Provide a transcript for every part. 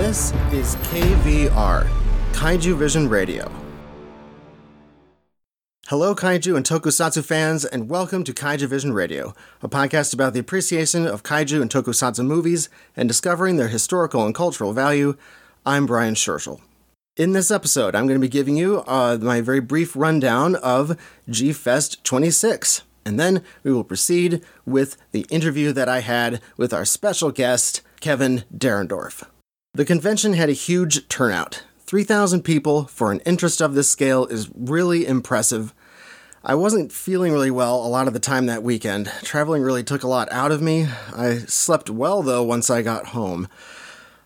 This is KVR, Kaiju Vision Radio. Hello, Kaiju and Tokusatsu fans, and welcome to Kaiju Vision Radio, a podcast about the appreciation of Kaiju and Tokusatsu movies and discovering their historical and cultural value. I'm Brian Scherschel. In this episode, I'm going to be giving you uh, my very brief rundown of G Fest 26, and then we will proceed with the interview that I had with our special guest, Kevin Derendorf. The convention had a huge turnout. 3,000 people for an interest of this scale is really impressive. I wasn't feeling really well a lot of the time that weekend. Traveling really took a lot out of me. I slept well, though, once I got home.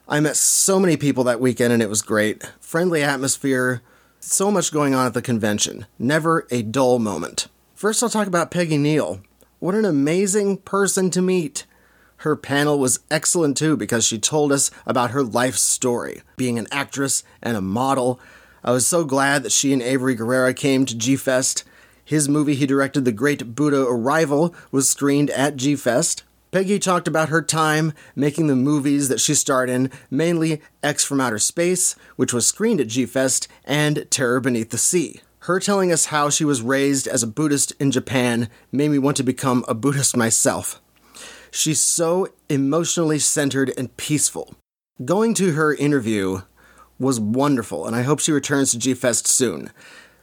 I met so many people that weekend and it was great. Friendly atmosphere, so much going on at the convention. Never a dull moment. First, I'll talk about Peggy Neal. What an amazing person to meet. Her panel was excellent too because she told us about her life story, being an actress and a model. I was so glad that she and Avery Guerrera came to G Fest. His movie he directed, The Great Buddha Arrival, was screened at G Fest. Peggy talked about her time making the movies that she starred in, mainly X from Outer Space, which was screened at G Fest, and Terror Beneath the Sea. Her telling us how she was raised as a Buddhist in Japan made me want to become a Buddhist myself. She's so emotionally centered and peaceful. Going to her interview was wonderful, and I hope she returns to G Fest soon.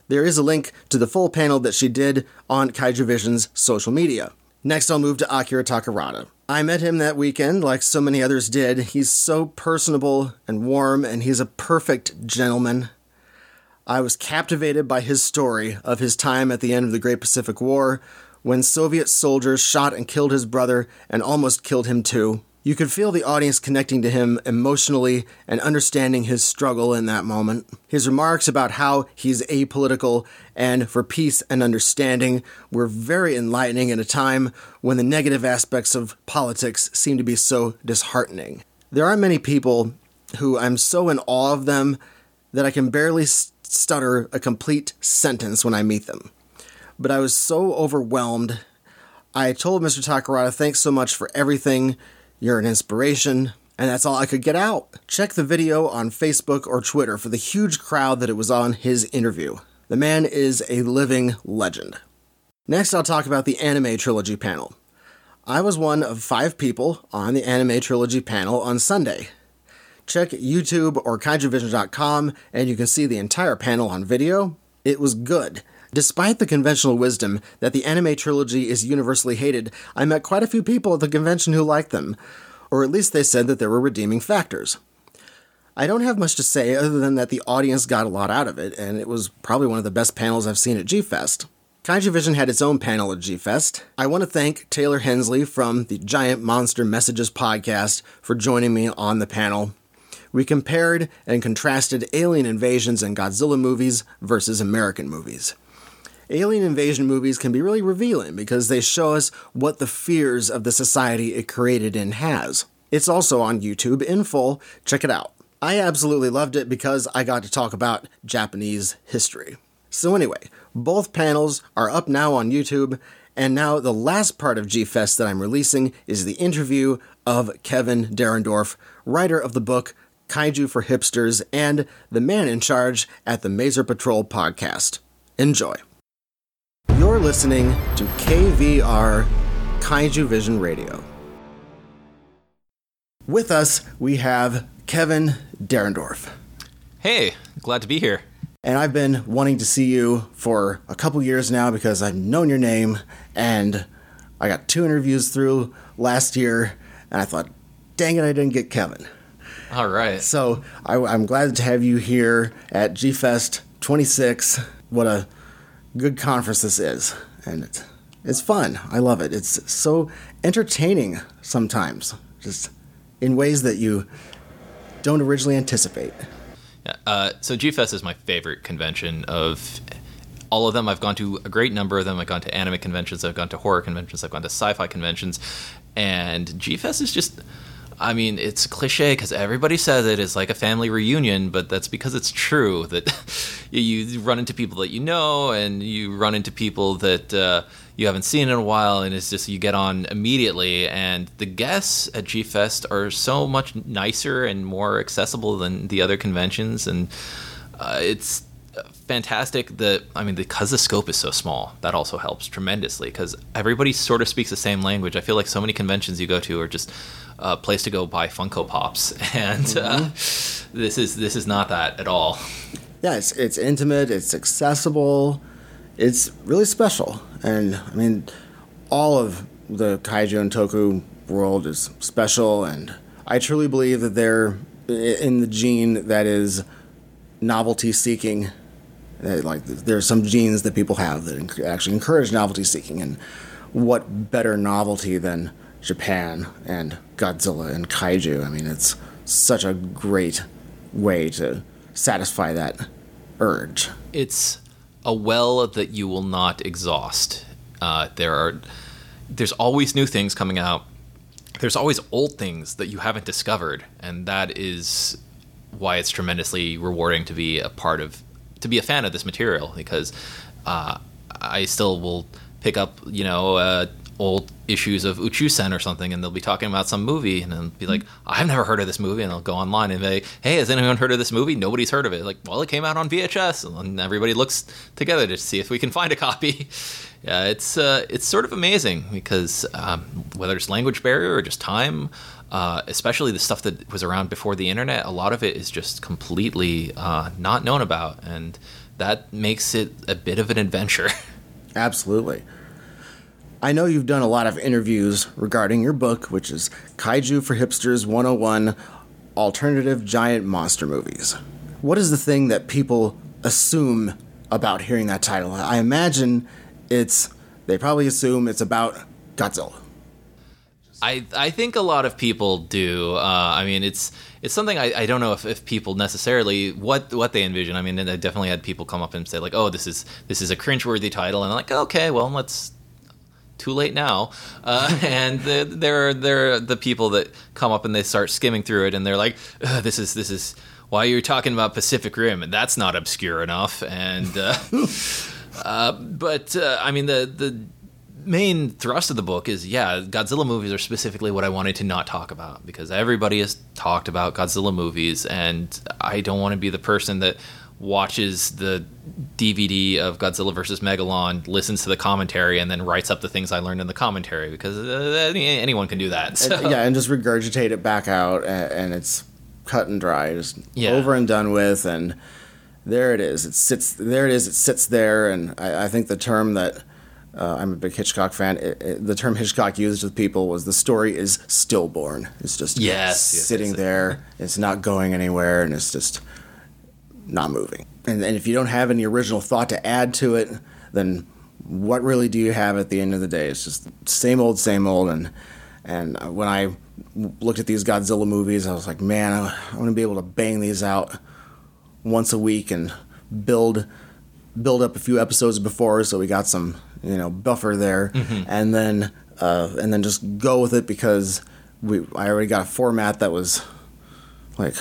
There is a link to the full panel that she did on Kaiju Vision's social media. Next, I'll move to Akira Takarada. I met him that weekend, like so many others did. He's so personable and warm, and he's a perfect gentleman. I was captivated by his story of his time at the end of the Great Pacific War when Soviet soldiers shot and killed his brother and almost killed him too. You could feel the audience connecting to him emotionally and understanding his struggle in that moment. His remarks about how he's apolitical and for peace and understanding were very enlightening in a time when the negative aspects of politics seem to be so disheartening. There are many people who I'm so in awe of them that I can barely stutter a complete sentence when I meet them. But I was so overwhelmed. I told Mr. Takarada, thanks so much for everything you're an inspiration. And that's all I could get out. Check the video on Facebook or Twitter for the huge crowd that it was on his interview. The man is a living legend. Next, I'll talk about the anime trilogy panel. I was one of five people on the anime trilogy panel on Sunday. Check YouTube or kaijuvision.com and you can see the entire panel on video. It was good. Despite the conventional wisdom that the anime trilogy is universally hated, I met quite a few people at the convention who liked them, or at least they said that there were redeeming factors. I don't have much to say other than that the audience got a lot out of it, and it was probably one of the best panels I've seen at G Fest. Kaiju Vision had its own panel at G Fest. I want to thank Taylor Hensley from the Giant Monster Messages podcast for joining me on the panel. We compared and contrasted alien invasions and Godzilla movies versus American movies alien invasion movies can be really revealing because they show us what the fears of the society it created in has. It's also on YouTube in full. Check it out. I absolutely loved it because I got to talk about Japanese history. So, anyway, both panels are up now on YouTube, and now the last part of G Fest that I'm releasing is the interview of Kevin Derendorf, writer of the book Kaiju for Hipsters and the man in charge at the Maser Patrol podcast. Enjoy. You're listening to KVR Kaiju Vision Radio. With us, we have Kevin Derendorf. Hey, glad to be here. And I've been wanting to see you for a couple years now because I've known your name and I got two interviews through last year and I thought, dang it, I didn't get Kevin. All right. So I, am glad to have you here at G Fest 26. What a good conference this is, and it's it's fun. I love it. It's so entertaining sometimes, just in ways that you don't originally anticipate. Yeah, uh, so GFest is my favorite convention of all of them. I've gone to a great number of them. I've gone to anime conventions. I've gone to horror conventions. I've gone to sci-fi conventions, and GFest is just I mean, it's cliche because everybody says it is like a family reunion, but that's because it's true that you run into people that you know and you run into people that uh, you haven't seen in a while, and it's just you get on immediately. And the guests at G Fest are so much nicer and more accessible than the other conventions, and uh, it's fantastic that I mean because the scope is so small that also helps tremendously because everybody sort of speaks the same language. I feel like so many conventions you go to are just a place to go buy Funko Pops, and uh, mm-hmm. this is this is not that at all. Yeah, it's it's intimate, it's accessible, it's really special, and I mean all of the kaiju and toku world is special, and I truly believe that they're in the gene that is novelty seeking like there's some genes that people have that actually encourage novelty seeking, and what better novelty than Japan and Godzilla and kaiju? I mean, it's such a great way to satisfy that urge. It's a well that you will not exhaust. Uh, there are there's always new things coming out. There's always old things that you haven't discovered, and that is why it's tremendously rewarding to be a part of to be a fan of this material because uh, I still will pick up you know old issues of Uchusen or something, and they'll be talking about some movie, and be like, "I've never heard of this movie," and they'll go online and be "Hey, has anyone heard of this movie? Nobody's heard of it." Like, well, it came out on VHS, and everybody looks together to see if we can find a copy. yeah, it's uh, it's sort of amazing because um, whether it's language barrier or just time. Uh, especially the stuff that was around before the internet, a lot of it is just completely uh, not known about, and that makes it a bit of an adventure. Absolutely. I know you've done a lot of interviews regarding your book, which is Kaiju for Hipsters 101 Alternative Giant Monster Movies. What is the thing that people assume about hearing that title? I imagine it's, they probably assume it's about Godzilla. I I think a lot of people do. Uh, I mean, it's it's something I, I don't know if, if people necessarily what what they envision. I mean, I definitely had people come up and say like, "Oh, this is this is a cringeworthy title," and I'm like, "Okay, well, let's." Too late now, uh, and the, there are there the people that come up and they start skimming through it, and they're like, "This is this is why you're talking about Pacific Rim, and that's not obscure enough." And uh, uh, but uh, I mean the the main thrust of the book is yeah, Godzilla movies are specifically what I wanted to not talk about because everybody has talked about Godzilla movies, and I don't want to be the person that watches the DVD of Godzilla versus Megalon, listens to the commentary, and then writes up the things I learned in the commentary because uh, anyone can do that. So. And, yeah, and just regurgitate it back out, and, and it's cut and dry, just yeah. over and done with, and there it is. It sits there. It is. It sits there, and I, I think the term that uh, I'm a big Hitchcock fan. It, it, the term Hitchcock used with people was the story is stillborn. It's just yes, sitting yes, there. It's not going anywhere, and it's just not moving. And, and if you don't have any original thought to add to it, then what really do you have at the end of the day? It's just same old, same old. And and when I looked at these Godzilla movies, I was like, man, I, I want to be able to bang these out once a week and build build up a few episodes before, so we got some you know buffer there, mm-hmm. and then uh, and then just go with it because we I already got a format that was like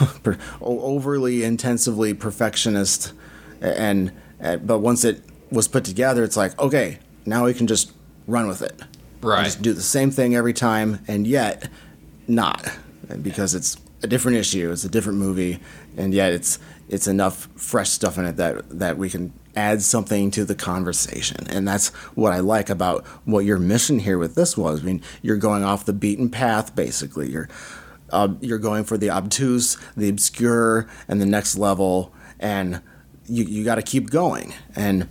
overly intensively perfectionist, and, and but once it was put together, it's like okay, now we can just run with it, right? Just do the same thing every time, and yet not because it's a different issue, it's a different movie, and yet it's it's enough fresh stuff in it that that we can add something to the conversation. And that's what I like about what your mission here with this was. I mean, you're going off the beaten path, basically. You're uh, you're going for the obtuse, the obscure, and the next level, and you you got to keep going. And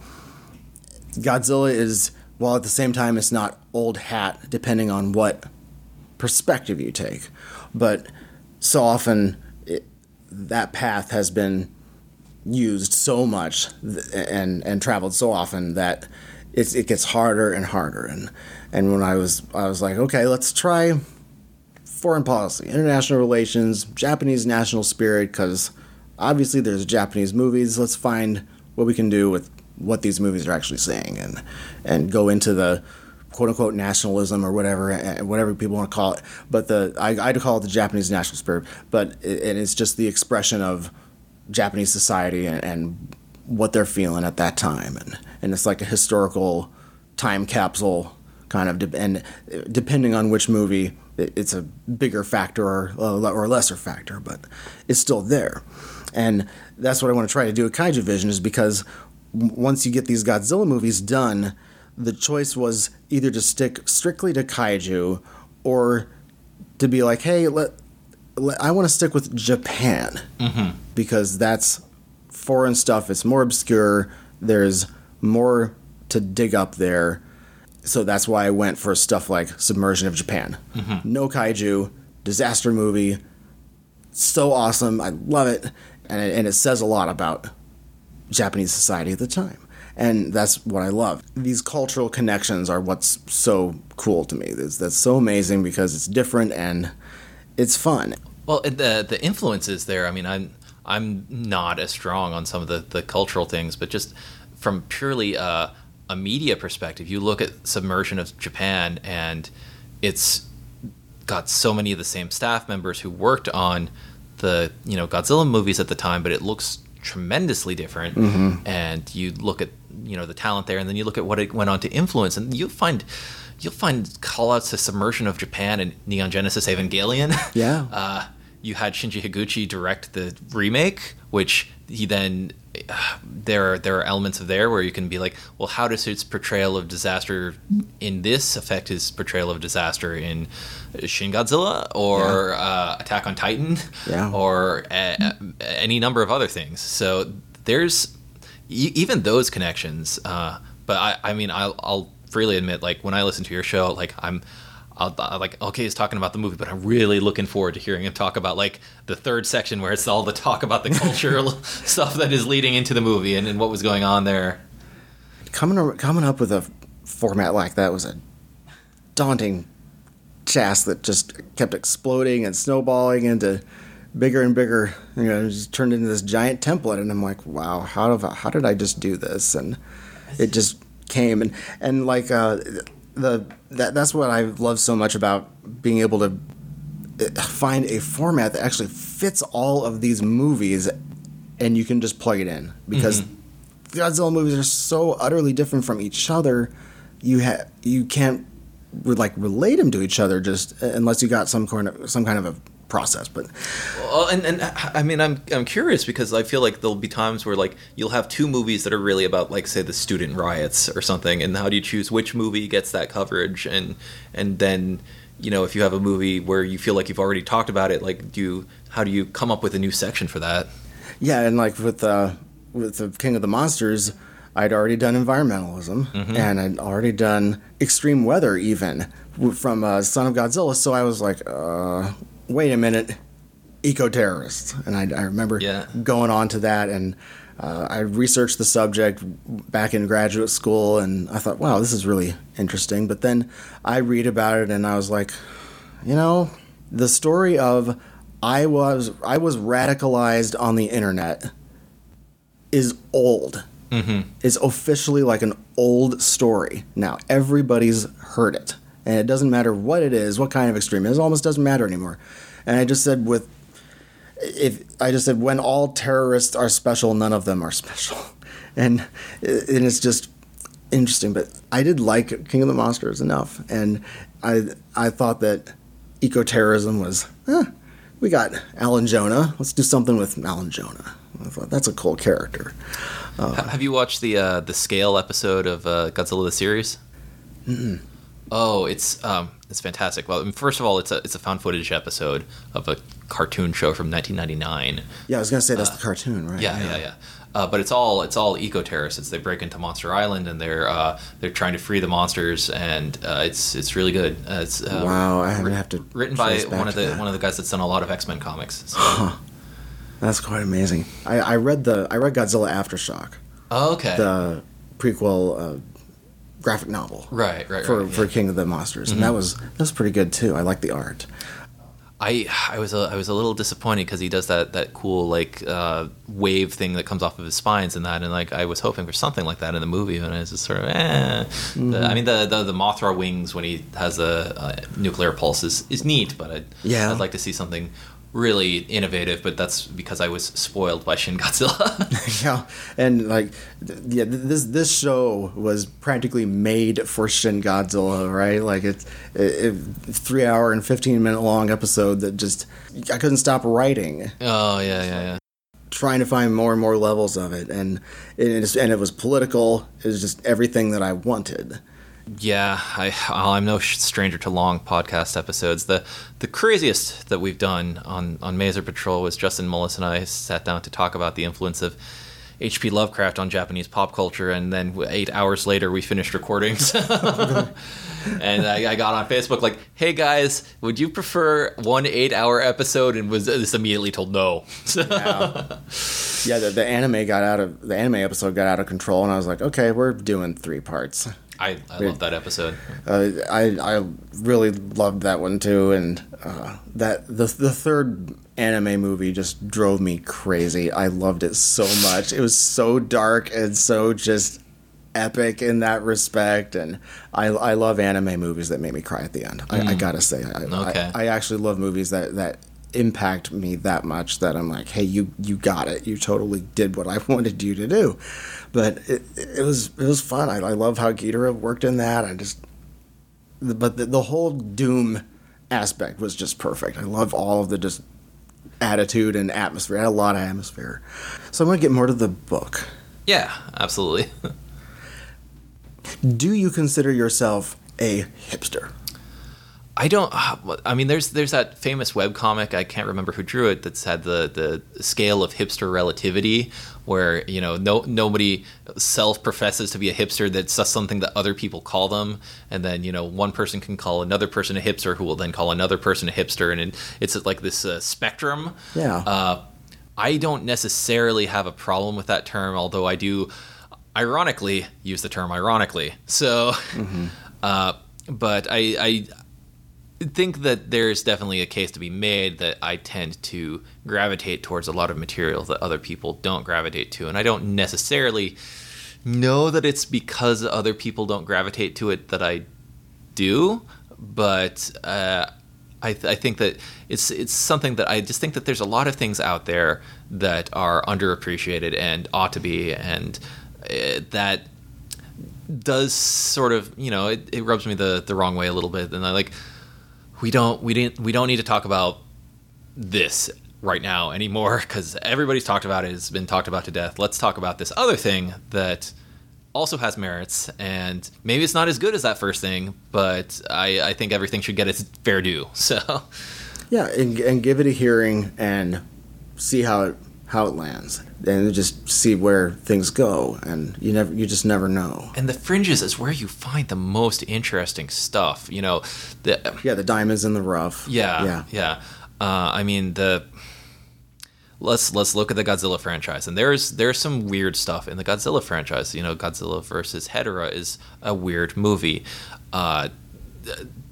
Godzilla is, while at the same time, it's not old hat, depending on what perspective you take. But so often, it, that path has been used so much and and traveled so often that it's, it gets harder and harder. And and when I was I was like, okay, let's try foreign policy, international relations, Japanese national spirit, because obviously there's Japanese movies. Let's find what we can do with what these movies are actually saying, and and go into the quote unquote nationalism or whatever, eh, whatever people want to call it. But the I, I'd call it the Japanese national spirit. But it, and it's just the expression of Japanese society and, and what they're feeling at that time, and and it's like a historical time capsule kind of, de- and depending on which movie, it's a bigger factor or or a lesser factor, but it's still there, and that's what I want to try to do at Kaiju Vision is because once you get these Godzilla movies done, the choice was either to stick strictly to kaiju or to be like, hey, let, let I want to stick with Japan Mm-hmm. because that's foreign stuff. It's more obscure. There's more to dig up there. So that's why I went for stuff like Submersion of Japan. No kaiju, disaster movie. So awesome. I love it. And it, and it says a lot about Japanese society at the time. And that's what I love. These cultural connections are what's so cool to me. That's, that's so amazing because it's different and it's fun. Well, the the influences there. I mean, I'm I'm not as strong on some of the the cultural things, but just from purely uh, a media perspective, you look at Submersion of Japan, and it's got so many of the same staff members who worked on the you know Godzilla movies at the time, but it looks tremendously different. And you look at you know the talent there, and then you look at what it went on to influence, and you'll find. You'll find callouts to Submersion of Japan and Neon Genesis Evangelion. Yeah. Uh, you had Shinji Higuchi direct the remake, which he then there are, there are elements of there where you can be like, well, how does his portrayal of disaster in this affect his portrayal of disaster in Shin Godzilla or uh, Attack on Titan Yeah. or uh, any number of other things? So there's e- even those connections. Uh, but I, I mean, I'll, I'll freely admit, like when I listen to your show, like I'm. I'll, I'll like okay, he's talking about the movie, but I'm really looking forward to hearing him talk about like the third section where it's all the talk about the cultural stuff that is leading into the movie and, and what was going on there. coming ar- coming up with a format like that was a daunting task that just kept exploding and snowballing into bigger and bigger. You know, it just turned into this giant template, and I'm like, wow, how did I, how did I just do this? And it just came and and like uh, the that that's what I love so much about being able to uh, find a format that actually fits all of these movies and you can just plug it in because the Godzilla movies are so utterly different from each other. You ha- you can't like relate them to each other just uh, unless you got some kind of some kind of a process. But Well, and, and I mean, I'm I'm curious because I feel like there'll be times where like you'll have two movies that are really about like say the student riots or something, and how do you choose which movie gets that coverage, and and then you know if you have a movie where you feel like you've already talked about it, like do you how do you come up with a new section for that? yeah, and like with uh, with the King of the Monsters, I'd already done environmentalism and I'd already done extreme weather even from uh, Son of Godzilla. So I was like, uh, wait a minute, eco terrorists, and I, I remember Yeah. going on to that and. Uh, I researched the subject back in graduate school, and I thought, "Wow, this is really interesting." But then I read about it, and I was like, you know, the story of I was I was radicalized on the internet is old. Mm-hmm. It's officially like an old story. Now everybody's heard it, and it doesn't matter what it is, what kind of extreme. It almost doesn't matter anymore. And I just said with if I just said when all terrorists are special, none of them are special, and and it's just interesting. But I did like King of the Monsters enough, and I I thought that eco terrorism was. Eh, we got Alan Jonah. Let's do something with Alan Jonah. I thought that's a cool character. Ha- Have you watched the uh, the scale episode of uh, Godzilla the series? mm Oh, it's um, it's fantastic. Well, first of all, it's a it's a found footage episode of a cartoon show from 1999. Yeah, I was gonna say that's the cartoon, right? Yeah, yeah, yeah. Uh, but it's all it's all eco terrorists. They break into Monster Island and they're uh, they're trying to free the monsters, and uh, it's it's really good. Uh, it's uh, Wow, I have to written by one of the that. one of the guys that's done a lot of X Men comics. So. That's quite amazing. I, I read the I read Godzilla Aftershock, oh, okay. the prequel uh, graphic novel. right, right, for, right. for yeah. King of the Monsters, and that was that was pretty good too. I like the art. I I was a, I was a little disappointed because he does that that cool like uh, wave thing that comes off of his spines and that and like I was hoping for something like that in the movie and it's just sort of eh. Mm-hmm. The- I mean the, the the Mothra wings when he has a, a nuclear pulse is, is neat but I Yeah. I'd like to see something really innovative but that's because I was spoiled by Shin Godzilla. yeah, and like, yeah, th- this this show was practically made for Shin Godzilla, right? Like it's it, it, three hour and fifteen minute long episode that just I couldn't stop writing, oh yeah yeah yeah. trying to find more and more levels of it, and it and it was political. It was just everything that I wanted. Yeah, I, I'm no stranger to long podcast episodes. The the craziest that we've done on on Maser Patrol was Justin Mullis and I sat down to talk about the influence of H.P. Lovecraft on Japanese pop culture, and then eight hours later we finished recording. and I, I got on Facebook like, "Hey guys, would you prefer one eight-hour episode?" And was this immediately told no. Yeah, the, the anime got out of the anime episode got out of control, and I was like, okay, we're doing three parts. I, I love that episode. Uh, I I really loved that one too, and uh, that the the third anime movie just drove me crazy. I loved it so much. It was so dark and so just epic in that respect, and I I love anime movies that make me cry at the end. I, I gotta say, I, Okay. I, I actually love movies that that impact me that much that I'm like, hey, you you got it. You totally did what I wanted you to do. But it, it was it was fun. I, I love how Ghidorah worked in that. I just but the, the whole Doom aspect was just perfect. I love all of the just attitude and atmosphere. It had a lot of atmosphere. So I'm going to get more to the book. Yeah, absolutely. Do you consider yourself a hipster? I don't. I mean, there's there's that famous webcomic. I can't remember who drew it. That's had the the scale of hipster relativity, where you know no nobody self professes to be a hipster. That's just something that other people call them, and then you know one person can call another person a hipster, who will then call another person a hipster, and it's like this uh, spectrum. Yeah. Uh, I don't necessarily have a problem with that term, although I do, ironically, use the term ironically. So, uh, but I, I think that there's definitely a case to be made that I tend to gravitate towards a lot of material that other people don't gravitate to, and I don't necessarily know that it's because other people don't gravitate to it that I do, but uh, I, th- I think that it's it's something that I just think that there's a lot of things out there that are underappreciated and ought to be, and uh, that does sort of you know it, it rubs me the, the wrong way a little bit, and I like we don't we didn't we don't need to talk about this right now anymore because everybody's talked about it it's been talked about to death. Let's talk about this other thing that also has merits and maybe it's not as good as that first thing but i, I think everything should get its fair due so. Yeah, and, and give it a hearing and see how it how it lands, and just see where things go. And you never you just never know. and the fringes is where you find the most interesting stuff you know the Yeah, the diamonds in the rough. Yeah, yeah. yeah. Uh, I mean the let's let's look at the Godzilla franchise, and there's there's some weird stuff in the Godzilla franchise. You know, Godzilla versus Hedorah is a weird movie. Uh,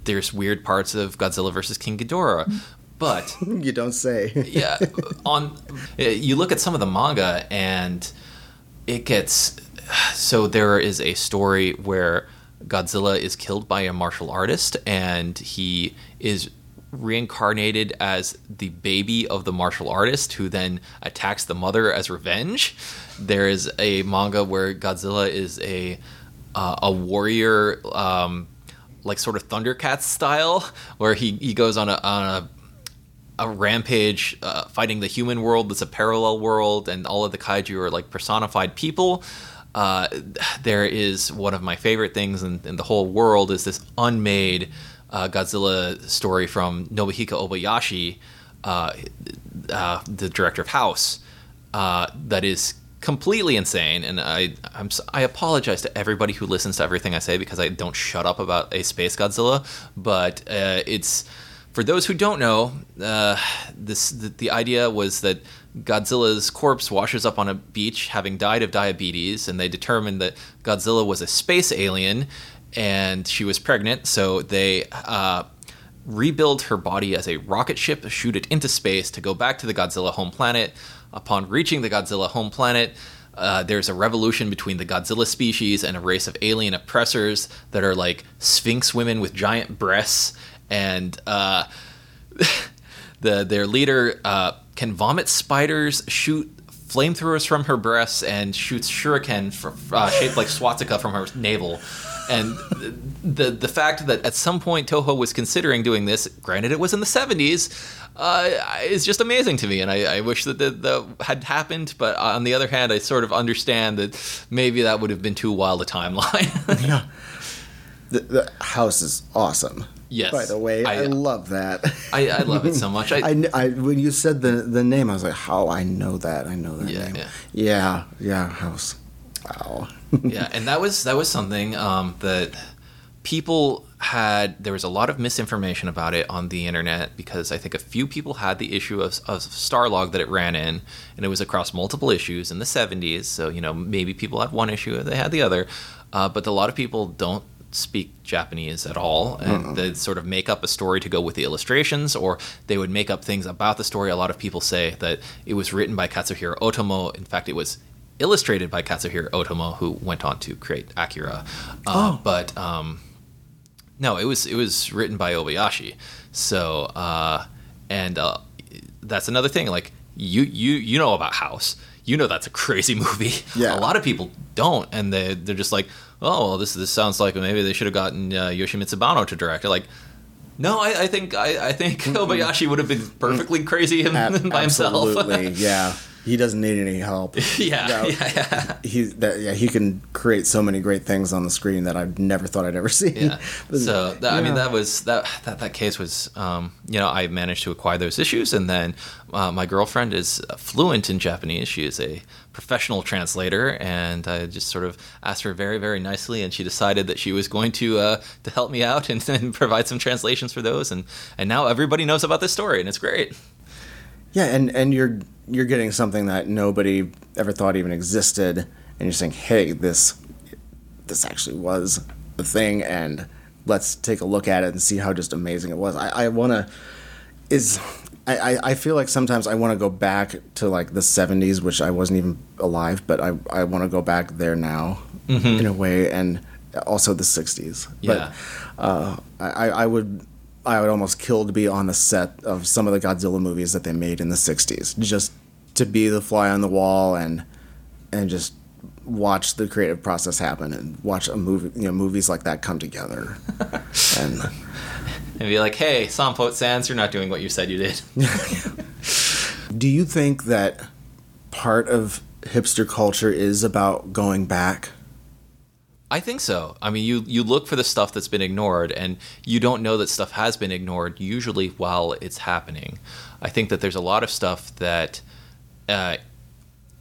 there's weird parts of Godzilla versus King Ghidorah, but You don't say. yeah, on you look at some of the manga and it gets so there is a story where Godzilla is killed by a martial artist and he is reincarnated as the baby of the martial artist who then attacks the mother as revenge. There is a manga where Godzilla is a uh, a warrior um, like sort of Thundercats style where he, he goes on a on a a rampage uh, fighting the human world that's a parallel world and all of the kaiju are like personified people. Uh, there is one of my favorite things in, in the whole world is this unmade uh, godzilla story from nobuhiko obayashi uh, uh, the director of house uh, that is completely insane and I I'm, I apologize to everybody who listens to everything I say because I don't shut up about a space Godzilla but it's for those who don't know, uh, this the, the idea was that Godzilla's corpse washes up on a beach, having died of diabetes, and they determined that Godzilla was a space alien, and she was pregnant. So they uh, rebuild her body as a rocket ship, shoot it into space to go back to the Godzilla home planet. Upon reaching the Godzilla home planet, uh, there's a revolution between the Godzilla species and a race of alien oppressors that are like sphinx women with giant breasts, and uh, the their leader uh, can vomit spiders, shoot flamethrowers from her breasts, and shoots shuriken for, uh, shaped like swastika from her navel. And the the fact that at some point Toho was considering doing this, granted it was in the 70s, uh, is just amazing to me. And I, I wish that that that had happened. But on the other hand, I sort of understand that maybe that would have been too wild a timeline. yeah. The, the house is awesome. Yes. By the way, I, I- love that. I, I love it so much. I, I, I- when you said the the name, I was like, "How I know that? I know that Yeah, name." yeah. yeah, yeah, House. Wow. yeah, and that was that was something um, that people had. There was a lot of misinformation about it on the internet because I think a few people had the issue of, of Starlog that it ran in, and it was across multiple issues in the '70s. So you know maybe people had one issue, they had the other, uh, but a lot of people don't speak Japanese at all, and they'd sort of make up a story to go with the illustrations, or they would make up things about the story. A lot of people say that it was written by Katsuhiro Otomo. In fact, it was illustrated by Katsuhiro Otomo, who went on to create Akira. Uh, But um, no, it was it was written by Obayashi. So uh, and uh, that's another thing. Like you you you know about House. You know that's a crazy movie. Yeah. A lot of people don't, and they they're just like, oh, well, this this sounds like maybe they should have gotten uh, Yoshimitsu Banno to direct it. Like. No, I, I think I, I think Obayashi would have been perfectly crazy him, Ab- by himself. Absolutely, yeah. He doesn't need any help. yeah, No. yeah, yeah. He's that, yeah. He can create so many great things on the screen that I've never thought I'd ever see. yeah. But- So that, I mean, that was that that that case was, um, you know, I managed to acquire those issues, and then uh, my girlfriend is fluent in Japanese. She is a professional translator, and I just sort of asked her very, very nicely, and she decided that she was going to uh, to help me out and, and provide some translations for those, and and now everybody knows about this story, and it's great. Yeah, and and you're you're getting something that nobody ever thought even existed, and you're saying, "Hey, this this actually was a thing," and let's take a look at it and see how just amazing it was. I, I want to is I, I- feel like sometimes I want to go back to like the 70s, which I wasn't even alive, but I I want to go back there now in a way, and also the 60s. Yeah. But uh, I, I would I would almost kill to be on the set of some of the Godzilla movies that they made in the '60s, just to be the fly on the wall and and just watch the creative process happen and watch a movie, you know, movies like that come together. and And be like, hey, Sampo Sans, you're not doing what you said you did. do you think that part of hipster culture is about going back? I think so. I mean, you you look for the stuff that's been ignored, and you don't know that stuff has been ignored usually while it's happening. I think that there's a lot of stuff that uh,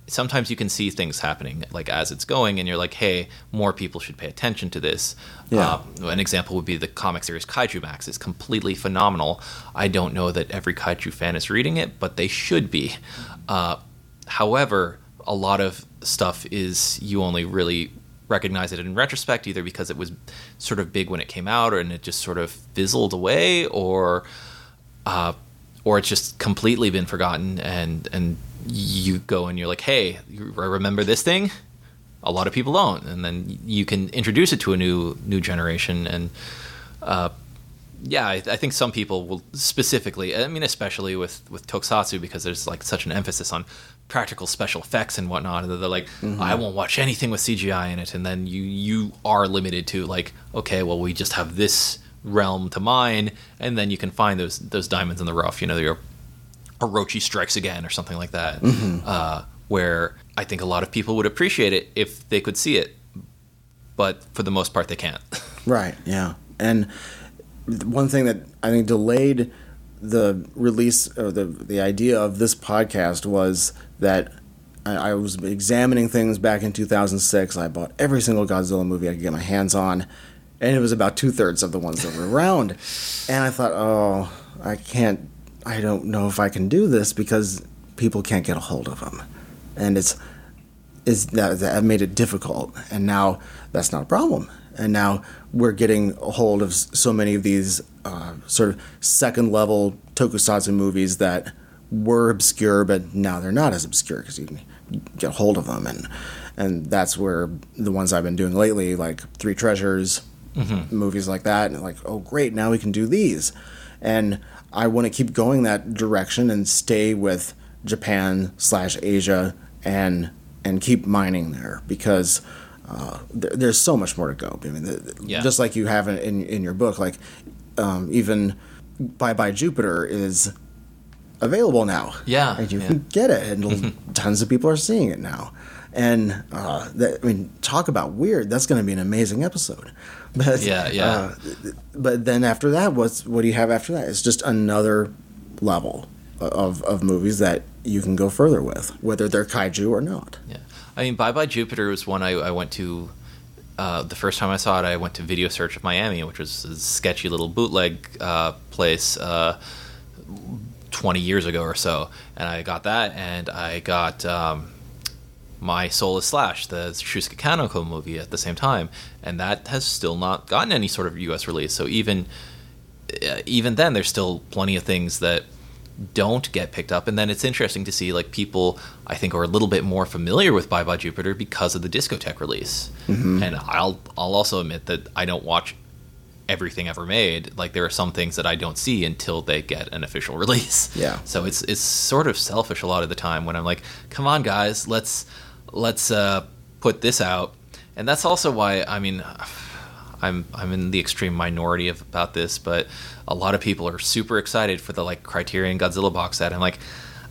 sometimes you can see things happening like as it's going, and you're like, hey, more people should pay attention to this. Yeah. Uh, an example would be the comic series Kaiju Max. is completely phenomenal. I don't know that every Kaiju fan is reading it, but they should be. Uh, however, a lot of stuff is you only really recognize it in retrospect, either because it was sort of big when it came out, or and it just sort of fizzled away, or uh, or it's just completely been forgotten, and and you go and you're like, hey, you remember this thing? A lot of people don't, and then you can introduce it to a new new generation, and uh, yeah, I, I think some people will specifically. I mean, especially with with Tokusatsu because there's like such an emphasis on practical special effects and whatnot. And they're like, I won't watch anything with CGI in it, and then you you are limited to like, okay, well, we just have this realm to mine, and then you can find those those diamonds in the rough. You know, your Orochi strikes again or something like that, uh, where I think a lot of people would appreciate it if they could see it, but for the most part, they can't. Right. Yeah. And one thing that I think delayed the release or the the idea of this podcast was that I, I was examining things back in 2006. I bought every single Godzilla movie I could get my hands on, and it was about two thirds of the ones that were around. And I thought, oh, I can't. I don't know if I can do this because people can't get a hold of them, and it's is that that made it difficult. And now that's not a problem. And now we're getting a hold of so many of these uh, sort of second level tokusatsu movies that were obscure, but now they're not as obscure because you can get a hold of them, and and that's where the ones I've been doing lately, like Three Treasures, mm-hmm. movies like that, and like, oh great, now we can do these, and I want to keep going that direction and stay with Japan slash Asia and and keep mining there because uh, there, there's so much more to go. I mean, the, yeah. just like you have in in your book, like um, even Bye Bye Jupiter is available now. Yeah, and you yeah. can get it, and tons of people are seeing it now. And uh, that, I mean, talk about weird. That's going to be an amazing episode. But yeah, yeah. Uh, but then after that, what's what do you have after that? It's just another level of of movies that you can go further with, whether they're kaiju or not. Yeah, I mean, Bye Bye Jupiter was one I, I went to. Uh, the first time I saw it, I went to Video Search of Miami, which was a sketchy little bootleg uh, place. Uh, 20 years ago or so, and I got that, and I got um, my Soul is Slash, the Shusuke Kaneko movie at the same time, and that has still not gotten any sort of U.S. release. So even uh, even then, there's still plenty of things that don't get picked up, and then it's interesting to see like people I think are a little bit more familiar with Bye Bye Jupiter because of the Discotek release. Mm-hmm. And I'll I'll also admit that I don't watch everything ever made. Like there are some things that I don't see until they get an official release. Yeah. So it's it's sort of selfish a lot of the time when I'm like, come on guys, let's let's uh, put this out. And that's also why I mean, I'm I'm in the extreme minority of about this, but a lot of people are super excited for the like Criterion Godzilla box set. I'm like,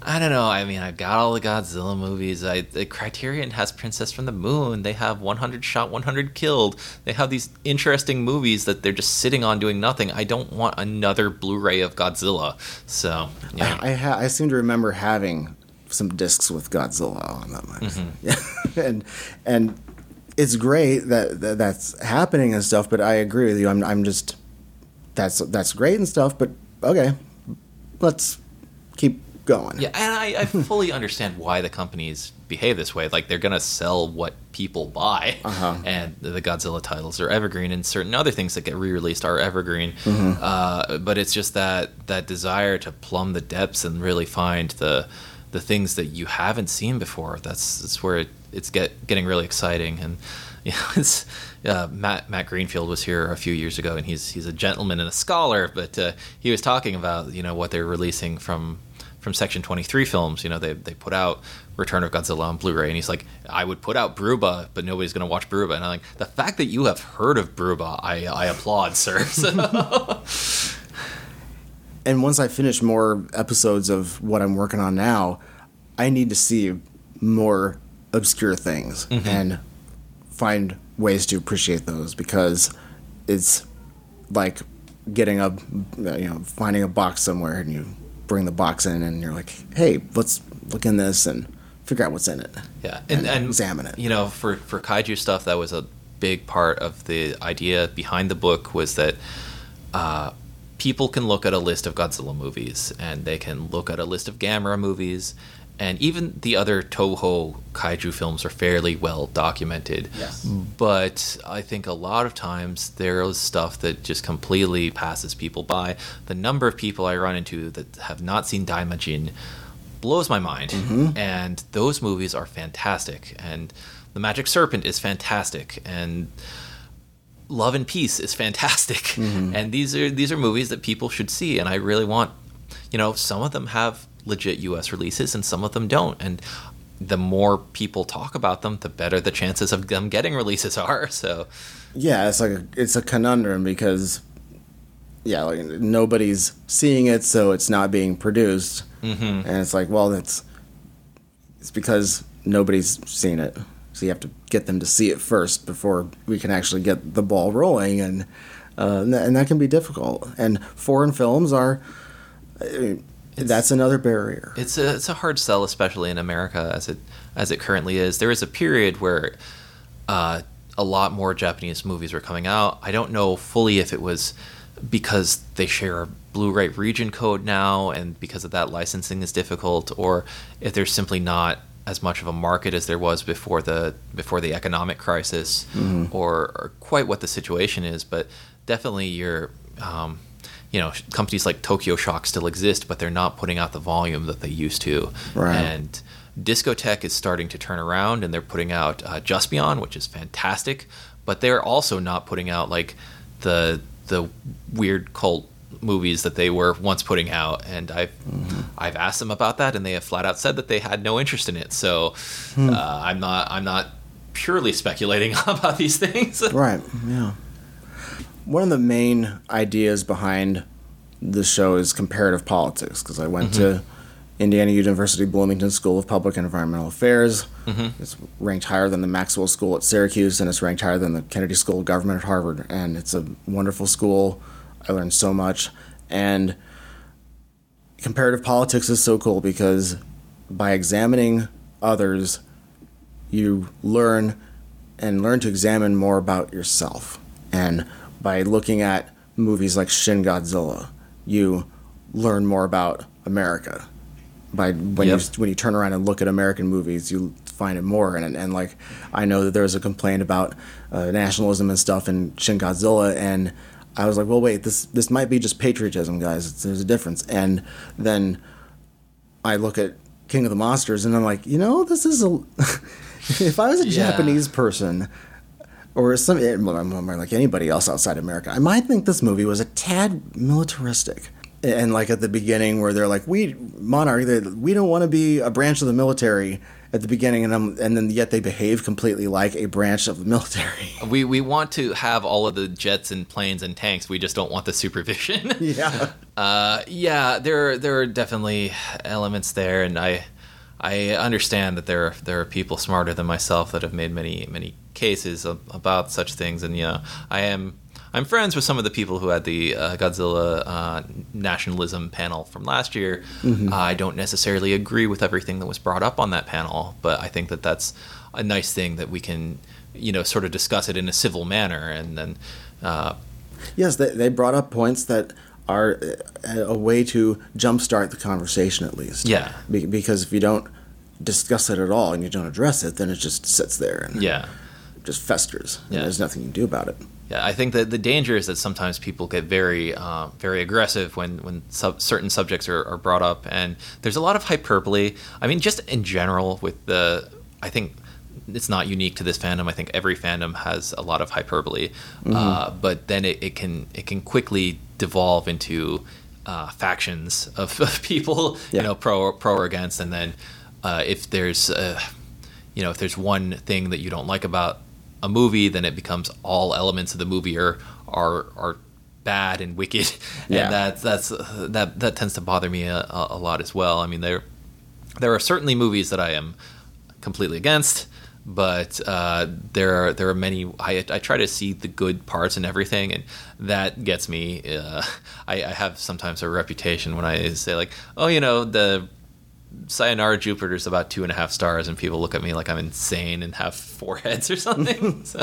I don't know. I mean, I've got all the Godzilla movies. I the Criterion has Princess from the Moon. They have 100 Shot, 100 Killed. They have these interesting movies that they're just sitting on doing nothing. I don't want another Blu-ray of Godzilla. So yeah. I I, ha- I seem to remember having some discs with Godzilla on them. Mm-hmm. and and it's great that, that, that's happening and stuff. But I agree with you. I'm I'm just that's that's great and stuff. But okay, let's keep going. Yeah, and I, I fully understand why the companies behave this way. Like they're gonna sell what people buy, uh-huh. and the Godzilla titles are evergreen, and certain other things that get re-released are evergreen. Mm-hmm. Uh, but it's just that that desire to plumb the depths and really find the the things that you haven't seen before. That's that's where it, it's get getting really exciting. And you know, it's uh, Matt Matt Greenfield was here a few years ago, and he's he's a gentleman and a scholar. But uh, he was talking about you know what they're releasing from from Section 23 films. You know, they, they put out Return of Godzilla on Blu-ray, and he's like, I would put out Bruba, but nobody's going to watch Bruba. And I'm like, the fact that you have heard of Bruba, I, I applaud, sir. and once I finish more episodes of what I'm working on now, I need to see more obscure things mm-hmm. and find ways to appreciate those because it's like getting a you know finding a box somewhere and you bring the box in and you're like hey let's look in this and figure out what's in it yeah and, and, and examine it you know for for kaiju stuff that was a big part of the idea behind the book was that uh, people can look at a list of Godzilla movies and they can look at a list of Gamera movies and even the other Toho kaiju films are fairly well documented. Yes. But I think a lot of times there is stuff that just completely passes people by. The number of people I run into that have not seen Daimajin blows my mind. Mm-hmm. And those movies are fantastic. And The Magic Serpent is fantastic. And Love and Peace is fantastic, mm-hmm. and these are these are movies that people should see. And I really want, you know, some of them have legit U.S. releases, and some of them don't. And the more people talk about them, the better the chances of them getting releases are. So, yeah, it's like a, it's a conundrum because, yeah, like nobody's seeing it, so it's not being produced, mm-hmm. and it's like, well, it's it's because nobody's seen it. So you have to get them to see it first before we can actually get the ball rolling, and uh, and, that, and, that, can be difficult. And foreign films are, I mean, that's another barrier. It's a it's a hard sell, especially in America as it as it currently is. There is a period where uh, a lot more Japanese movies were coming out. I don't know fully if it was because they share a Blu-ray region code now, and because of that licensing is difficult, or if there's simply not as much of a market as there was before the before the economic crisis, or, or quite what the situation is. But definitely, you're um, you know companies like Tokyo Shock still exist, but they're not putting out the volume that they used to. Right. And Discotek is starting to turn around, and they're putting out uh, Just Beyond, which is fantastic. But they're also not putting out like the the weird cult movies that they were once putting out. And I've I've asked them about that, and they have flat out said that they had no interest in it. So uh, I'm not I'm not purely speculating about these things. Right. Yeah. One of the main ideas behind the show is comparative politics because I went to mm-hmm. Indiana University Bloomington School of Public and Environmental Affairs. Mm-hmm. It's ranked higher than the Maxwell School at Syracuse, and it's ranked higher than the Kennedy School of Government at Harvard. And it's a wonderful school. I learned so much. And comparative politics is so cool because by examining others, you learn and learn to examine more about yourself. And by looking at movies like Shin Godzilla, you learn more about America. By when Yep. you when you turn around and look at American movies, you find it more. And and like I know that there was a complaint about uh, nationalism and stuff in Shin Godzilla, and I was like, well, wait, this this might be just patriotism, guys. It's, there's a difference. And then I look at King of the Monsters, and I'm like, you know, this is a. if I was a Yeah. Japanese person, or some, eh, well, I'm I'm like anybody else outside America, I might think this movie was a tad militaristic. And like at the beginning, where they're like, "We monarch, we don't want to be a branch of the military." At the beginning, and I'm, and then yet they behave completely like a branch of the military. We we want to have all of the jets and planes and tanks. We just don't want the supervision. yeah, Uh, yeah, there there are definitely elements there, and I I understand that there are, there are people smarter than myself that have made many many cases about such things, and you know I am I'm friends with some of the people who had the uh, Godzilla uh, nationalism panel from last year. Uh, I don't necessarily agree with everything that was brought up on that panel, but I think that that's a nice thing that we can you know sort of discuss it in a civil manner, and then. Uh, Yes, they, they brought up points that are a, a way to jumpstart the conversation, at least. Yeah. Be, because if you don't discuss it at all and you don't address it, then it just sits there and yeah. just festers. Yeah. there's nothing you can do about it. Yeah, I think that the danger is that sometimes people get very, uh, very aggressive when when sub- certain subjects are, are brought up, and there's a lot of hyperbole. I mean, just in general, with the, I think it's not unique to this fandom. I think every fandom has a lot of hyperbole, uh, but then it, it can it can quickly devolve into uh, factions of, of people, Yeah. you know, pro pro or against, and then uh, if there's uh, you know if there's one thing that you don't like about a movie then it becomes all elements of the movie are are are bad and wicked Yeah. and that's that's uh, that that tends to bother me a, a lot as well i mean there there are certainly movies that i am completely against but uh, there are there are many. I, I try to see the good parts in everything, and that gets me. Uh, I, I have sometimes a reputation when I say like, oh, you know, the Sayonara Jupiter is about two and a half stars, and people look at me like I'm insane and have four heads or something. so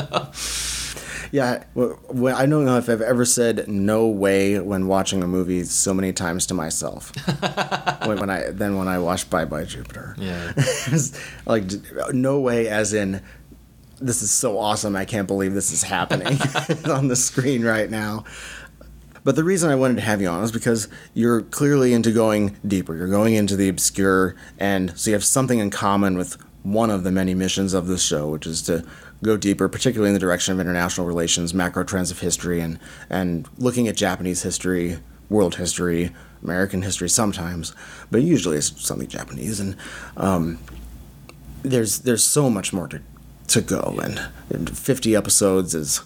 Yeah, well, I don't know if I've ever said "no way" when watching a movie so many times to myself. when, when I then when I watched Bye Bye Jupiter, yeah, like no way, as in this is so awesome. I can't believe this is happening on the screen right now. But the reason I wanted to have you on is because you're clearly into going deeper. You're going into the obscure, and so you have something in common with one of the many missions of this show, which is to go deeper, particularly in the direction of international relations, macro trends of history, and and looking at Japanese history, world history, American history sometimes, but usually it's something Japanese. And um, there's there's so much more to to go, and 50 episodes is.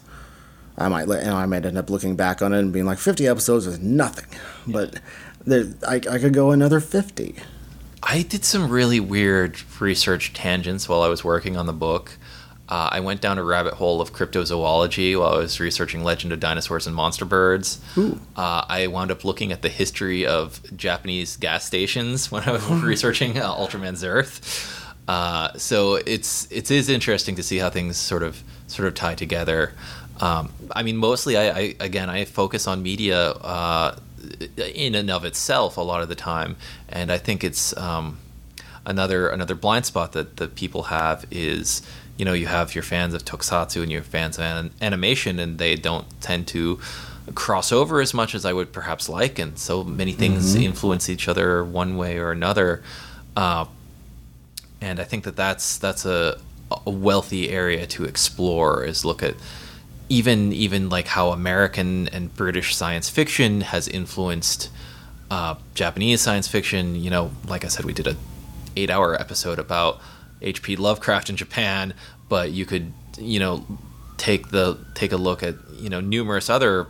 I might let, you know, I might end up looking back on it and being like, 50 episodes is nothing, but there, I, I could go another 50. I did some really weird research tangents while I was working on the book. Uh, I went down a rabbit hole of cryptozoology while I was researching Legend of Dinosaurs and Monster Birds. Ooh. Uh, I wound up looking at the history of Japanese gas stations when I was researching uh, Ultraman's Earth. Uh, so it's it is interesting to see how things sort of sort of tie together. Um, I mean, mostly I, I again I focus on media uh, in and of itself a lot of the time, and I think it's um, another another blind spot that that people have is you know you have your fans of tokusatsu and your fans of an- animation and they don't tend to cross over as much as I would perhaps like and so many things influence each other one way or another uh, and I think that that's that's a, a wealthy area to explore is look at even even like how American and British science fiction has influenced uh, Japanese science fiction. You know, like I said, we did a eight hour episode about H.P. Lovecraft in Japan, but you could you know take the take a look at you know numerous other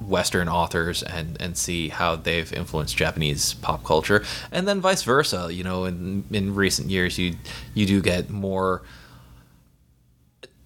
Western authors and and see how they've influenced Japanese pop culture, and then vice versa. You know, in in recent years, you you do get more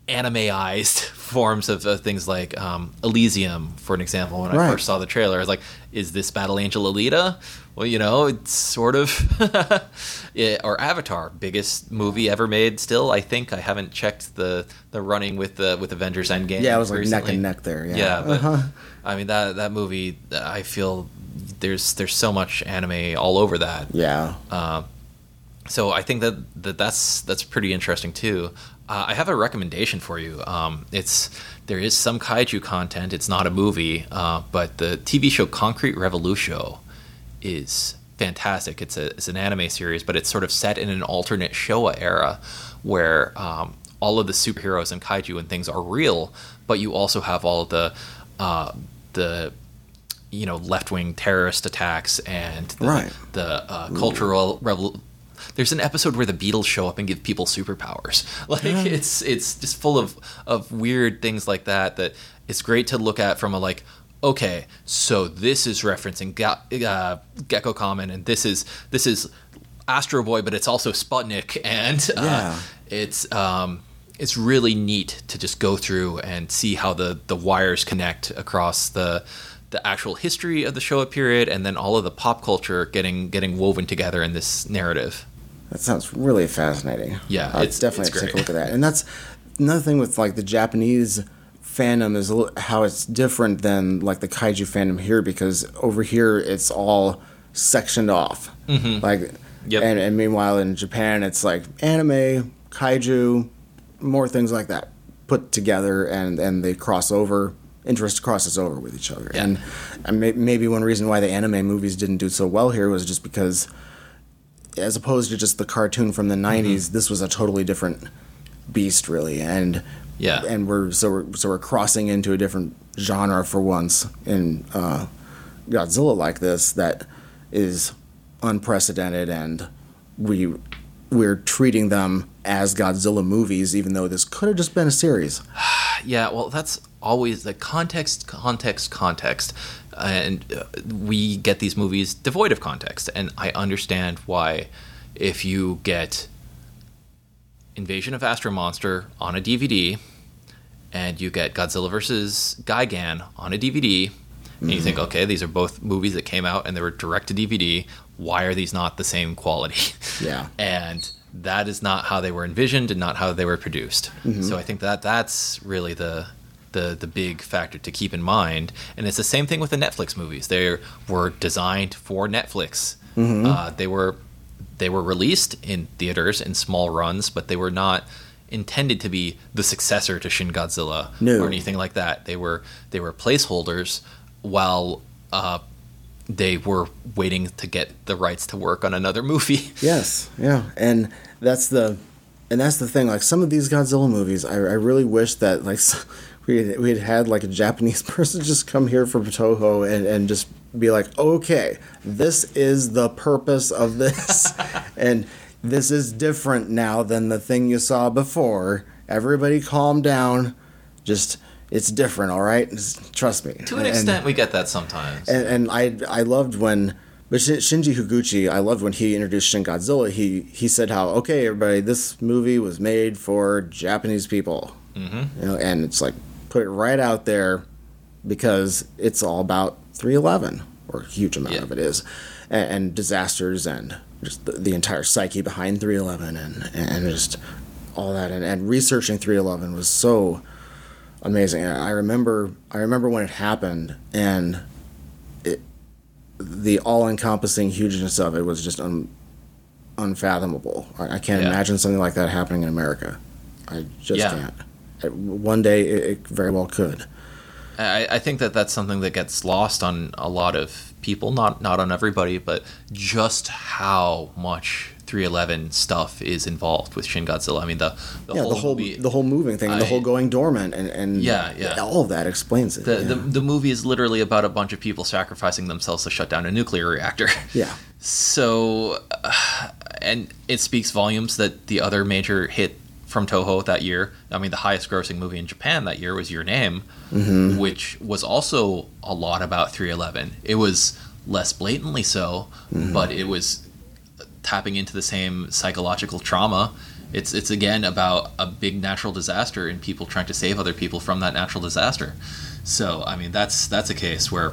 animeized forms of, of things like um, Elysium, for an example. When I first saw the trailer, I was like, "Is this Battle Angel Alita?" Well, you know, it's sort of. yeah, or Avatar, biggest movie ever made. Still, I think I haven't checked the the running with the with Avengers Endgame. Yeah, it was like neck and neck there. Yeah, Yeah, but Uh-huh. I mean that that movie, I feel there's there's so much anime all over that. yeah. Uh, so I think that, that that's that's pretty interesting too. Uh, I have a recommendation for you. Um, it's there is some kaiju content. It's not a movie, uh, but the TV show Concrete Revolutio is fantastic. It's a it's an anime series, but it's sort of set in an alternate Showa era where um, all of the superheroes and kaiju and things are real, but you also have all of the uh, the you know left wing terrorist attacks and the, Right. the uh, cultural revol- There's an episode where the Beatles show up and give people superpowers. Like it's it's just full of of weird things like that. That it's great to look at from a like. Okay, so this is referencing Ga- uh, Gekko Kamen, and this is this is Astro Boy, but it's also Sputnik, and uh, Yeah. it's um, it's really neat to just go through and see how the the wires connect across the the actual history of the Showa period, and then all of the pop culture getting getting woven together in this narrative. That sounds really fascinating. Yeah, I'd it's- definitely it's take a look at that. And that's another thing with like the Japanese fandom is a how it's different than like the kaiju fandom here because over here it's all sectioned off. Mm-hmm. Like, Yep. and, and meanwhile in Japan it's like anime, kaiju, more things like that put together and and they cross over. Interest crosses over with each other, Yeah. and, and may, maybe one reason why the anime movies didn't do so well here was just because as opposed to just the cartoon from the 90s Mm-hmm. this was a totally different beast really and Yeah. and we're so we're so we're crossing into a different genre for once in uh, Godzilla like this that is unprecedented and we we're treating them as Godzilla movies even though this could have just been a series Yeah, well, that's always the context, context, context, and uh, we get these movies devoid of context, and I understand why. If you get Invasion of Astro Monster on a DVD, and you get Godzilla vs. Gigan on a DVD, and you think, mm-hmm. okay, these are both movies that came out and they were direct to DVD. Why are these not the same quality? Yeah. and that is not how they were envisioned and not how they were produced. Mm-hmm. So I think that that's really the the the big factor to keep in mind. And it's the same thing with the Netflix movies. They were designed for Netflix. Mm-hmm. Uh, they were they were released in theaters in small runs, but they were not intended to be the successor to Shin Godzilla No. or anything like that. They were they were placeholders while uh, they were waiting to get the rights to work on another movie. Yes, yeah, and that's the, and that's the thing. Like some of these Godzilla movies, I, I really wish that like we had, we had had like a Japanese person just come here from Toho and and just be like, okay, this is the purpose of this, and this is different now than the thing you saw before. Everybody, calm down. Just it's different, all right. Just trust me. To an extent, we get that sometimes. and, and I I loved when but Shinji Higuchi I loved when he introduced Shin Godzilla he he said how okay everybody this movie was made for Japanese people mm-hmm. you know and it's like put it right out there because it's all about 311 or a huge amount Yeah. of it is and, and disasters and just the, the entire psyche behind 311 and and just all that and, and researching 311 was so amazing. And I remember I remember when it happened and it the all-encompassing hugeness of it was just un, unfathomable. I, I can't Yeah. imagine something like that happening in America. I just Yeah. can't. One day it, it very well could. I, I think that that's something that gets lost on a lot of people, not not on everybody, but just how much 311 stuff is involved with Shin Godzilla. I mean, the the yeah, whole the whole movie, the whole moving thing, and the whole going dormant, and, and Yeah, yeah. all of that explains it. the, yeah. the the movie is literally about a bunch of people sacrificing themselves to shut down a nuclear reactor. yeah, So, uh, and it speaks volumes that the other major hit from Toho that year, I mean, the highest grossing movie in Japan that year was Your Name, which was also a lot about 311. It was less blatantly so, but it was tapping into the same psychological trauma. It's it's again about a big natural disaster and people trying to save other people from that natural disaster. So, I mean, that's that's a case where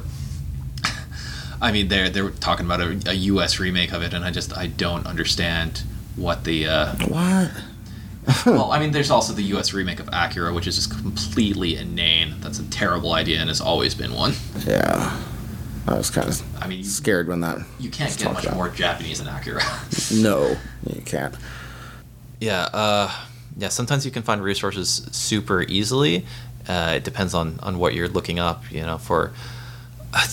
I mean, they're they're talking about a, a U.S. remake of it, and I just I don't understand what the. Uh, what? well, I mean, there's also the U.S. remake of Akira, which is just completely inane. That's a terrible idea, and has always been one. Yeah, I was kind of I mean, you, scared when that. you can't get much about. more Japanese than Akira. No, you can't. yeah, uh, yeah. Sometimes you can find resources super easily. Uh, it depends on on what you're looking up. You know, for uh,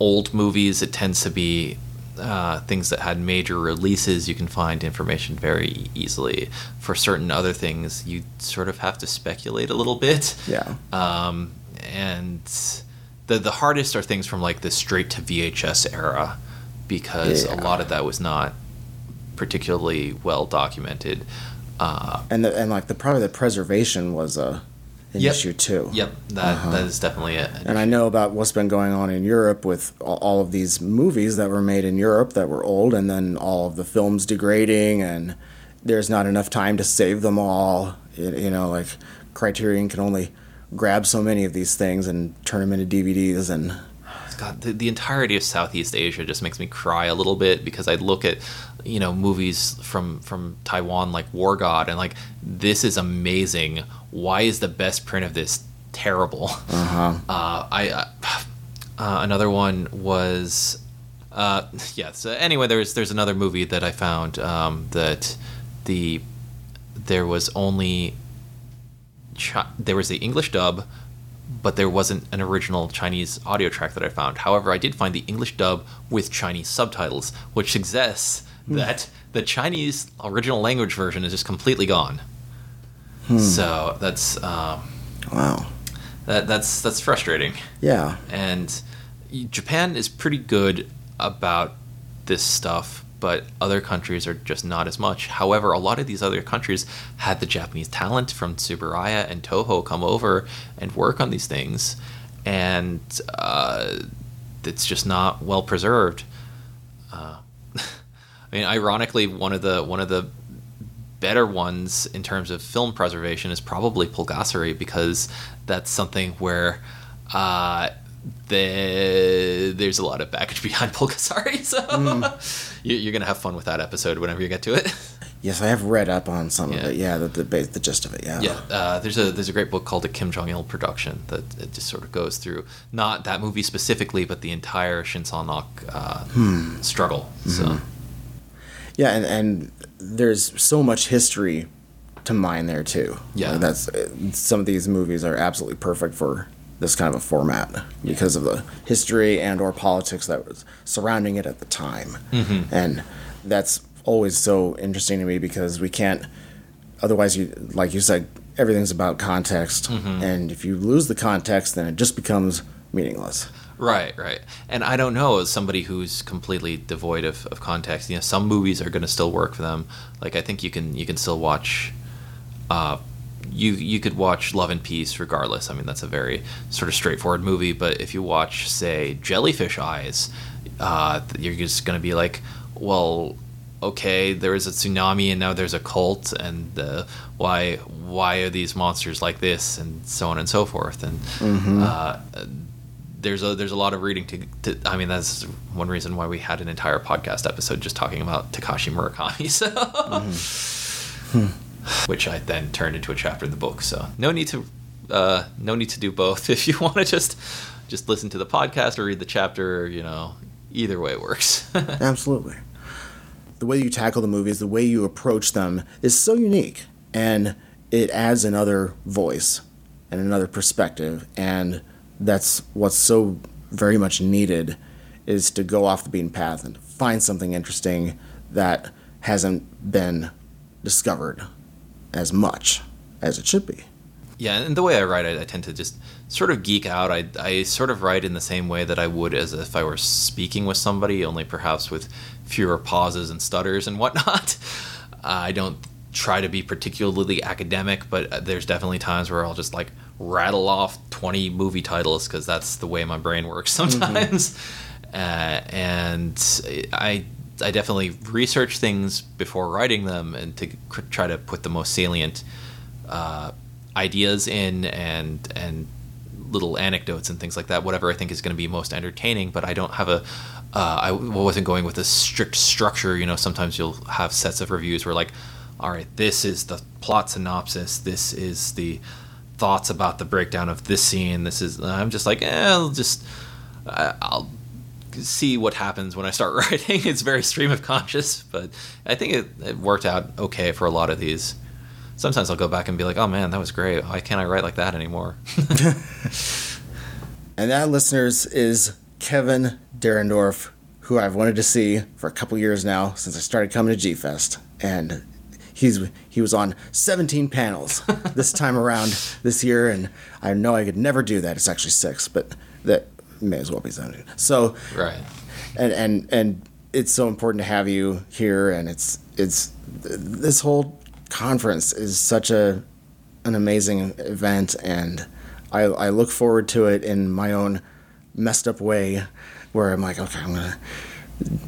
old movies, it tends to be uh, things that had major releases. You can find information very easily. For certain other things, you sort of have to speculate a little bit. Yeah. Um, and the the hardest are things from like the straight to VHS era, because a lot of that was not particularly well documented. Uh, And the, and like the probably the preservation was a an Yep. issue too. yep, that Uh-huh. that is definitely it. And I know about what's been going on in Europe with all- of these movies that were made in Europe that were old, and then all of the films degrading, and there's not enough time to save them all. You you know, like Criterion can only grab so many of these things and turn them into DVDs, and God, the, the entirety of Southeast Asia just makes me cry a little bit because I look at, you know, movies from from Taiwan like War God and like this is amazing. Why is the best print of this terrible? uh-huh. Uh, I uh, another one was uh, yeah. So anyway, there's there's another movie that I found um, that the there was only chi- there was the English dub, but there wasn't an original Chinese audio track that I found. However, I did find the English dub with Chinese subtitles, which suggests that the Chinese original language version is just completely gone. So that's um, wow, that that's that's frustrating yeah, and Japan is pretty good about this stuff, but other countries are just not as much. However, a lot of these other countries had the Japanese talent from Tsuburaya and Toho come over and work on these things, and uh, it's just not well preserved. Uh, I mean, ironically, one of the one of the better ones in terms of film preservation is probably Pulgasari because that's something where uh, the, there's a lot of baggage behind Pulgasari, so you, you're gonna have fun with that episode whenever you get to it. yes, I have read up on some Yeah. of it. Yeah, the the, the gist of it. Yeah, yeah, uh, there's a there's a great book called The Kim Jong Il Production that it just sort of goes through not that movie specifically, but the entire Shin Sang-ok uh, struggle. So Yeah, and, and there's so much history to mine there too. Yeah. Like, that's uh, some of these movies are absolutely perfect for this kind of a format because of the history and or politics that was surrounding it at the time. Mm-hmm. And that's always so interesting to me because we can't otherwise you like you said everything's about context Mm-hmm. and if you lose the context then it just becomes meaningless. Right, right. And I don't know, as somebody who's completely devoid of, of context, you know, some movies are gonna still work for them. Like I think you can you can still watch uh you you could watch Love and Peace regardless. I mean that's a very sort of straightforward movie, but if you watch, say, Jellyfish Eyes, uh you're just gonna be like, Well, okay, there is a tsunami and now there's a cult and uh, why why are these monsters like this and so on and so forth and uh, there's a there's a lot of reading to, to I mean that's one reason why we had an entire podcast episode just talking about Takashi Murakami so. Which I then turned into a chapter in the book so. No need to uh, no need to do both. If you want to just just listen to the podcast or read the chapter you know either way works. Absolutely. the way you tackle the movies, the way you approach them is so unique, and it adds another voice and another perspective, and that's what's so very much needed is to go off the beaten path and find something interesting that hasn't been discovered as much as it should be. Yeah, and the way I write, I, I, tend to just sort of geek out. I, I sort of write in the same way that I would as if I were speaking with somebody, only perhaps with fewer pauses and stutters and whatnot. Uh, I don't try to be particularly academic, but there's definitely times where I'll just like rattle off 20 movie titles because that's the way my brain works sometimes. Mm-hmm. Uh, and I I definitely research things before writing them and to try to put the most salient uh, ideas in and and little anecdotes and things like that. Whatever I think is going to be most entertaining, but I don't have a. Uh, I wasn't going with a strict structure. You know, sometimes you'll have sets of reviews where like, all right, this is the plot synopsis. This is the thoughts about the breakdown of this scene. This is. I'm just like, eh, I'll just. I'll see what happens when I start writing. It's very stream of conscious, but I think it, it worked out okay for a lot of these sometimes I'll go back and be like, oh man, that was great. Why can't I write like that anymore? and that, listeners, is Kevin Derendorf, who I've wanted to see for a couple years now since I started coming to G Fest. And he's he was on 17 panels this time around this year, and I know I could never do that. It's actually six, but that may as well be 17. So right, and and and it's so important to have you here, and it's it's this whole conference is such a an amazing event, and I, I look forward to it in my own messed up way, where I'm like, okay, I'm gonna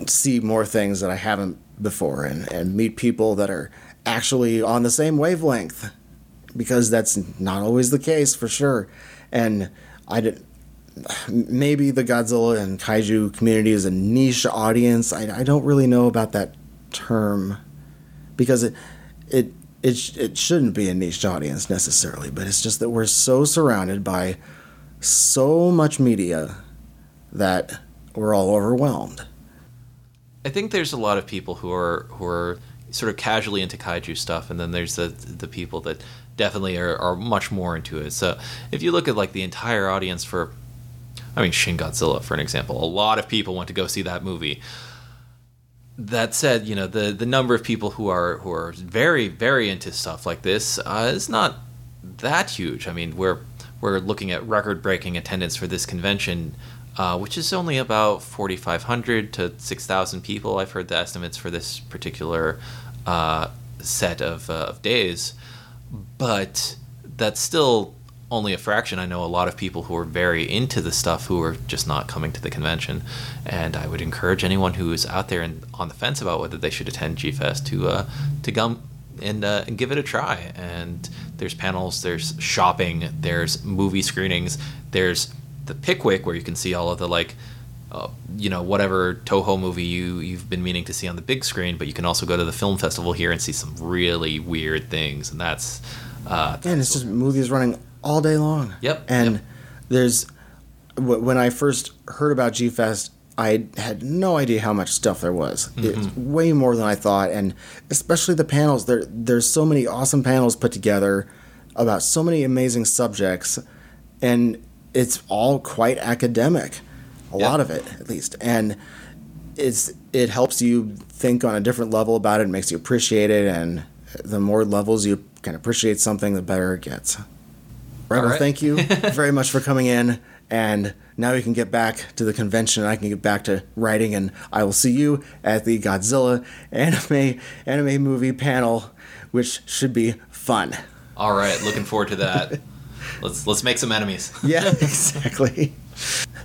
see more things that I haven't before, and and meet people that are actually on the same wavelength, because that's not always the case for sure, and I did maybe the Godzilla and kaiju community is a niche audience. I, I don't really know about that term because it it it sh- it shouldn't be a niche audience necessarily, but it's just that we're so surrounded by so much media that we're all overwhelmed. I think there's a lot of people who are who are sort of casually into kaiju stuff, and then there's the the people that definitely are, are much more into it. So if you look at like the entire audience for, I mean, Shin Godzilla for an example, a lot of people went to go see that movie that said, you know the the number of people who are who are very very into stuff like this uh, is not that huge. I mean, we're we're looking at record breaking attendance for this convention, uh, which is only about forty five hundred to six thousand people. I've heard the estimates for this particular uh, set of, uh, of days, but that's still only a fraction. I know a lot of people who are very into the stuff who are just not coming to the convention, and I would encourage anyone who is out there and on the fence about whether they should attend G Fest to uh, to come and, uh, and give it a try. And there's panels, there's shopping, there's movie screenings, there's the Pickwick where you can see all of the like. Uh, you know whatever Toho movie you you've been meaning to see on the big screen, but you can also go to the film festival here and see some really weird things, and that's uh, and it's just movies running all day long. Yep. And yep. there's when I first heard about G Fest, I had no idea how much stuff there was. Mm-hmm. It's way more than I thought, and especially the panels. There, there's so many awesome panels put together about so many amazing subjects, and it's all quite academic. A yep. lot of it, at least, and it's it helps you think on a different level about it. it makes you appreciate it, and the more levels you can appreciate something, the better it gets. Right, well, thank you very much for coming in. And now we can get back to the convention. I can get back to writing, and I will see you at the Godzilla anime anime movie panel, which should be fun. All right, looking forward to that. let's let's make some enemies. yeah, exactly.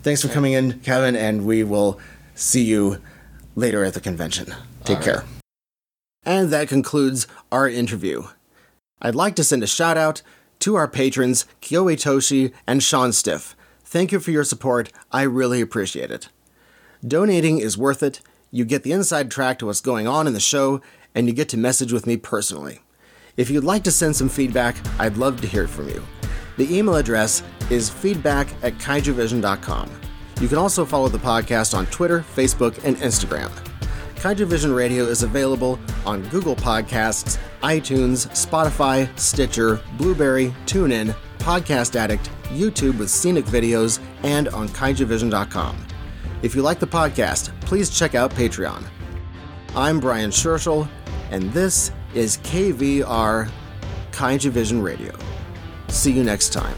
Thanks for coming in, Kevin, and we will see you later at the convention. Take care. And that concludes our interview. I'd like to send a shout out to our patrons, Kyoe Toshi and Sean Stiff. Thank you for your support. I really appreciate it. Donating is worth it. You get the inside track to what's going on in the show, and you get to message with me personally. If you'd like to send some feedback, I'd love to hear from you. The email address is feedback at kaijuvision.com. You can also follow the podcast on Twitter, Facebook, and Instagram. Kaiju Vision Radio is available on Google Podcasts, iTunes, Spotify, Stitcher, Blubrry, TuneIn, Podcast Addict, YouTube with scenic videos, and on kaijuvision.com. If you like the podcast, please check out Patreon. I'm Brian Scherschel, and this is KVR Kaiju Vision Radio. See you next time.